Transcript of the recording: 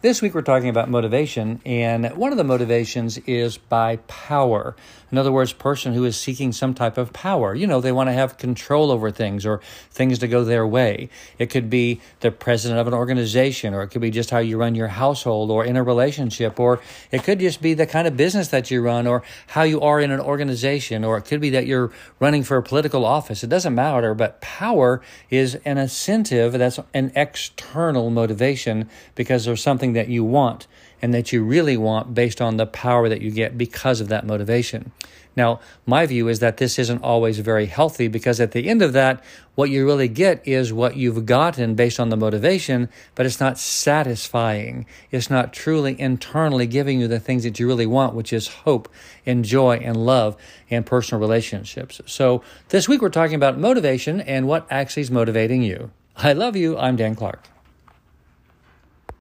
This week we're talking about motivation, and one of the motivations is by power. In other words, person who is seeking some type of power. You know, they want to have control over things or things to go their way. It could be the president of an organization, or it could be just how you run your household or in a relationship, or it could just be the kind of business that you run or how you are in an organization, or it could be that you're running for a political office. It doesn't matter, but power is an incentive that's an external motivation because there's something something that you want and that you really want based on the power that you get because of that motivation. Now, my view is that this isn't always very healthy because at the end of that, what you really get is what you've gotten based on the motivation, but it's not satisfying. It's not truly internally giving you the things that you really want, which is hope and joy and love and personal relationships. So this week we're talking about motivation and what actually is motivating you. I love you. I'm Dan Clark.